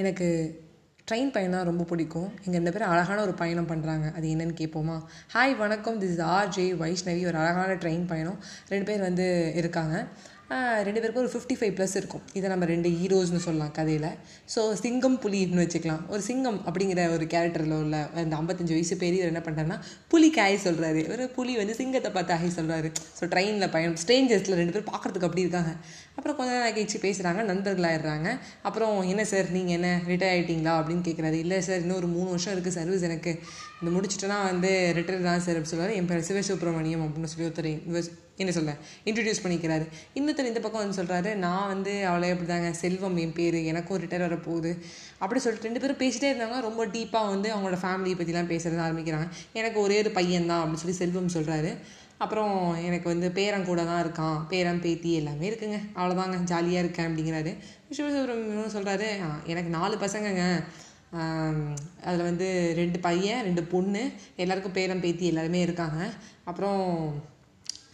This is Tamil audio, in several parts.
எனக்கு ட்ரெயின் பயணம் ரொம்ப பிடிக்கும். எங்கள் ரெண்டு பேரும் அழகான ஒரு பயணம் பண்ணுறாங்க அது என்னன்னு கேட்போமா ஹாய் வணக்கம். This is R J Vaishnavi ஒரு அழகான ட்ரெயின் பயணம். ரெண்டு பேர் வந்து இருக்காங்க. ரெண்டு பேருக்கும் ஒரு ஃபிஃப்டி ஃபைவ் ப்ளஸ் இருக்கும். இதை நம்ம ரெண்டு ஹீரோஸ்னு சொல்லலாம் கதையில். ஸோ சிங்கம் புலின்னு வச்சுக்கலாம். ஒரு சிங்கம் அப்படிங்கிற ஒரு கேரக்டரில் உள்ள அந்த ஐம்பத்தஞ்சு வயசு பெரியவர் என்ன பண்ணுறாருன்னா புலிக்கு காய் சொல்கிறாரு ஒரு புலி வந்து சிங்கத்தை பார்த்து ஆகி சொல்கிறாரு ஸோ ட்ரெயினில் பயணம் ஸ்ட்ரேஞ்சர்ஸில் ரெண்டு பேர் பார்க்குறதுக்கு அப்படி இருக்காங்க. அப்புறம் கொஞ்ச நேரம் கழிச்சு பேசுகிறாங்க நண்பர்களாகிடுறாங்க அப்புறம் என்ன சார் நீங்கள் என்ன ரிட்டையர் ஆகிட்டீங்களா அப்படின்னு கேட்குறாரு இல்லை சார் இன்னும் ஒரு மூணு வருஷம் இருக்குது சர்வீஸ் எனக்கு. இந்த முடிச்சுட்டுனா வந்து ரிட்டையர் தான் சார் அப்படின்னு சொல்லுவார். என் பேர் சிவசுப்ரமணியம் அப்படின்னு சொல்லி ஒருத்தர் என்ன சொல்ல இன்ட்ரடியூஸ் பண்ணிக்கிறாரு. இன்னொருத்தர் இந்த பக்கம் வந்து சொல்கிறாரு நான் வந்து அவளே அப்படி தாங்க செல்வம் என் பேர் எனக்கும் ரிட்டையர் வர போகுது அப்படி சொல்லிட்டு ரெண்டு பேரும் பேசிட்டே இருந்தாங்க. ரொம்ப டீப்பாக வந்து அவங்களோட ஃபேமிலியை பற்றிலாம் பேசுறது ஆரம்பிக்கிறாங்க. எனக்கு ஒரே ஒரு பையன் தான் அப்படின்னு சொல்லி செல்வம் சொல்கிறாரு அப்புறம் எனக்கு வந்து பேரன் கூட தான் இருக்கான். பேரன் பேத்தி எல்லாமே இருக்குங்க. அவ்வளோதாங்க ஜாலியாக இருக்கேன் அப்படிங்கிறாரு. சிவசுப்ரமணியம் சொல்கிறாரு எனக்கு நாலு பசங்கங்க. அதில் வந்து ரெண்டு பையன் ரெண்டு பொண்ணு எல்லாருக்கும் பேரன் பேத்தி எல்லாருமே இருக்காங்க. அப்புறம்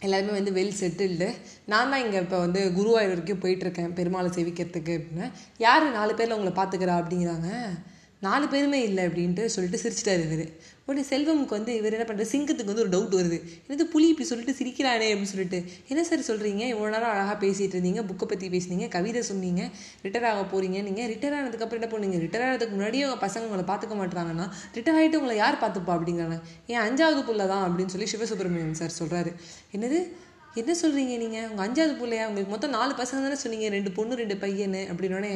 எல்லாருமே வந்து வெல் செட்டில்டு நான் தான் இங்கே இப்போ வந்து குருவாயூர் வரைக்கும் போயிட்டுருக்கேன் பெருமாளை சேவிக்கிறதுக்கு அப்படின்னு. யார் நாலு பேரில் உங்களை பார்த்துக்கிறா அப்படிங்கிறாங்க? நாலு பேருமே இல்லை அப்படின்ட்டு சொல்லிட்டு சிரிச்சிட்டாரு இவர். உடனே செல்வமுக்கு வந்து இவர் என்ன பண்ணுறது சிங்கத்துக்கு வந்து ஒரு டவுட் வருது. என்னது புலி இப்படி சொல்லிட்டு சிரிக்கிறானே அப்படின்னு சொல்லிட்டு. என்ன சார் சொல்கிறீங்க இவ்வளோ நேரம் அழகாக பேசிகிட்டு இருந்தீங்க புக்கை பற்றி பேசுனீங்க கவிதை சொன்னீங்க ரிட்டையர் ஆக போகிறீங்க நீங்கள் ரிட்டர் ஆனதுக்கப்புறம் என்ன பண்ணுவீங்க ரிட்டர் ஆனதுக்கு முன்னாடியே உங்கள் பசங்க உங்களை பார்த்துக்க மாட்டாங்கன்னா ரிட்டர் ஆகிட்டு உங்களை யார் பார்த்துப்பா அப்படிங்கிறாங்க. ஏன் அஞ்சாவது புள்ள தான் அப்படின்னு சொல்லி சிவசுப்ரமணியம் சார் சொல்கிறாரு என்னது? என்ன சொல்கிறீங்க நீங்கள் உங்கள் அஞ்சாவது பிள்ளையா? உங்களுக்கு மொத்தம் நாலு பசங்க தானே சொன்னீங்க. ரெண்டு பொண்ணு ரெண்டு பையனு அப்படின்னோடனே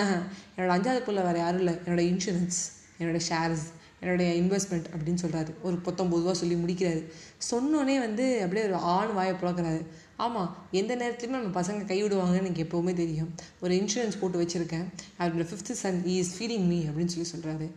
என்னோட அஞ்சாவது பிள்ளை வேறு யாரும் இல்லை. என்னோட இன்சூரன்ஸ் என்னோட ஷேர்ஸ் என்னுடைய இன்வெஸ்ட்மெண்ட் அப்படின்னு சொல்கிறாரு ஒரு பத்தொம்பது ரூபா சொல்லி முடிக்கிறாரு. சொன்னோடனே வந்து அப்படியே ஒரு ஆண் வாயை புழக்கிறாரு ஆமாம் எந்த நேரத்துலையுமே நம்ம பசங்க கைவிடுவாங்கன்னு எனக்கு எப்போவுமே தெரியும். ஒரு இன்சூரன்ஸ் போட்டு வச்சுருக்கேன். அவரோட fifth son is feeling me அப்படின்னு சொல்லி சொல்கிறாரு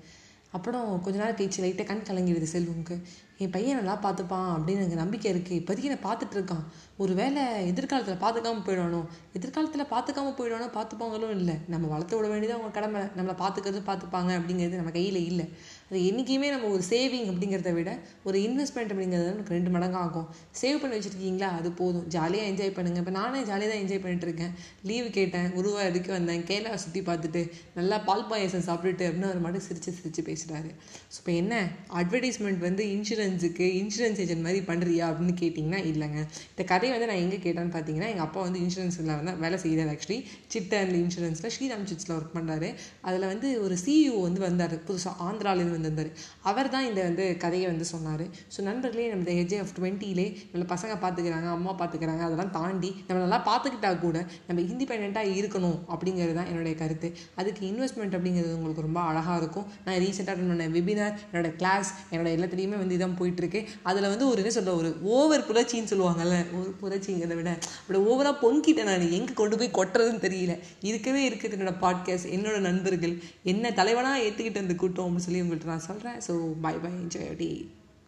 அப்புறம் கொஞ்ச நேரம் கழிச்சு லைட்டாக கண் கலங்கிடுது செல்வமுக்கு. என் பையன் நல்லா பார்த்துப்பான் அப்படின்னு எனக்கு நம்பிக்கை இருக்குது இப்போதைக்கு நான் பார்த்துட்டு இருக்கான். ஒரு வேளை எதிர்காலத்தில் பார்த்துக்காம போயிடணும் எதிர்காலத்தில் பார்த்துக்காம போயிடணும் பார்த்துப்பாங்களும் இல்லை. நம்ம வளர்த்து விட வேண்டியது அவங்க கடமை. நம்மளை பார்த்துக்கிறது பார்த்துப்பாங்க அப்படிங்கிறது நம்ம கையில் இல்லை. அது என்றைக்குமே நம்ம ஒரு சேவிங் அப்படிங்கிறத விட ஒரு இன்வெஸ்ட்மெண்ட் அப்படிங்கிறது நமக்கு ரெண்டு மடங்கு ஆகும். சேவ் பண்ணி வச்சுருக்கீங்களா? அது போதும். ஜாலியாக என்ஜாய் பண்ணுங்கள் இப்போ நானே ஜாலியாக தான் என்ஜாய் பண்ணிட்டு இருக்கேன். லீவு கேட்டேன். குருவாயூருக்கு வந்தேன். கேரளா சுற்றி பார்த்துட்டு நல்லா பால் பாயசம் சாப்பிட்டுட்டு அப்படின்னு அவர் மட்டும் சிரித்து சிரித்து பேசுகிறாரு ஸோ இப்போ என்ன? அட்வர்டைஸ்மெண்ட் வந்து இன்சூரன்ஸுக்கு இன்சூரன்ஸ் ஏஜென்ட் மாதிரி பண்ணுறியா அப்படின்னு கேட்டிங்கன்னா இல்லைங்க. இந்த கதையை வந்து நான் எங்கே கேட்டேன்னு பார்த்தீங்கன்னா எங்கள் அப்பா வந்து இன்சூரன்ஸில் வந்து வேலை செய்கிறார் ஆக்சுவலி சித்தன் இன்சூரன்ஸில் ஸ்ரீராம் சிட்ஸில் ஒர்க் பண்ணுறாரு அதில் வந்து ஒரு சிஇஓ வந்து வந்தார். புதுசாக ஆந்திராலேருந்து வந்திருந்தார். அவர் தான் இந்த வந்து கதையை வந்து சொன்னார். ஸோ நண்பர்களே நம்ம இந்த ஏஜ் ஆஃப் டுவெண்ட்டிலே நம்மளை பசங்க பார்த்துக்கிறாங்க அம்மா பார்த்துக்கிறாங்க அதெல்லாம் தாண்டி நம்ம நல்லா பார்த்துக்கிட்டா கூட நம்ம இண்டிபெண்ட்டாக இருக்கணும் அப்படிங்கிறது தான் என்னுடைய கருத்து. அதுக்கு இன்வெஸ்ட்மெண்ட் அப்படிங்கிறது உங்களுக்கு ரொம்ப அழகாக இருக்கும். நான் ரீசெண்டாக அட்டன் பண்ண வெபினார் என்னோட கிளாஸ் என்னோட எல்லாத்துலேயுமே வந்து இதான் போயிட்டுருக்கு. அதில் வந்து ஒரு என்ன சொல்ல ஒரு ஓவர் புரட்சின்னு சொல்லுவாங்கல்ல ஒரு புரட்சிங்கிறத விட அப்படி ஓவராக பொங்கிட்டேன் நான். எங்கே கொண்டு போய் கொட்டுறதுன்னு தெரியல. இருக்கவே இருக்குது என்னோட பாட்காஸ்ட் என்னோட நண்பர்கள் என்ன தலைவனாக ஏற்றுக்கிட்டு அந்த கூட்டம் அப்படின்னு சொல்லி உங்கள்கிட்ட நான் சொல்கிறேன் so bye bye enjoy day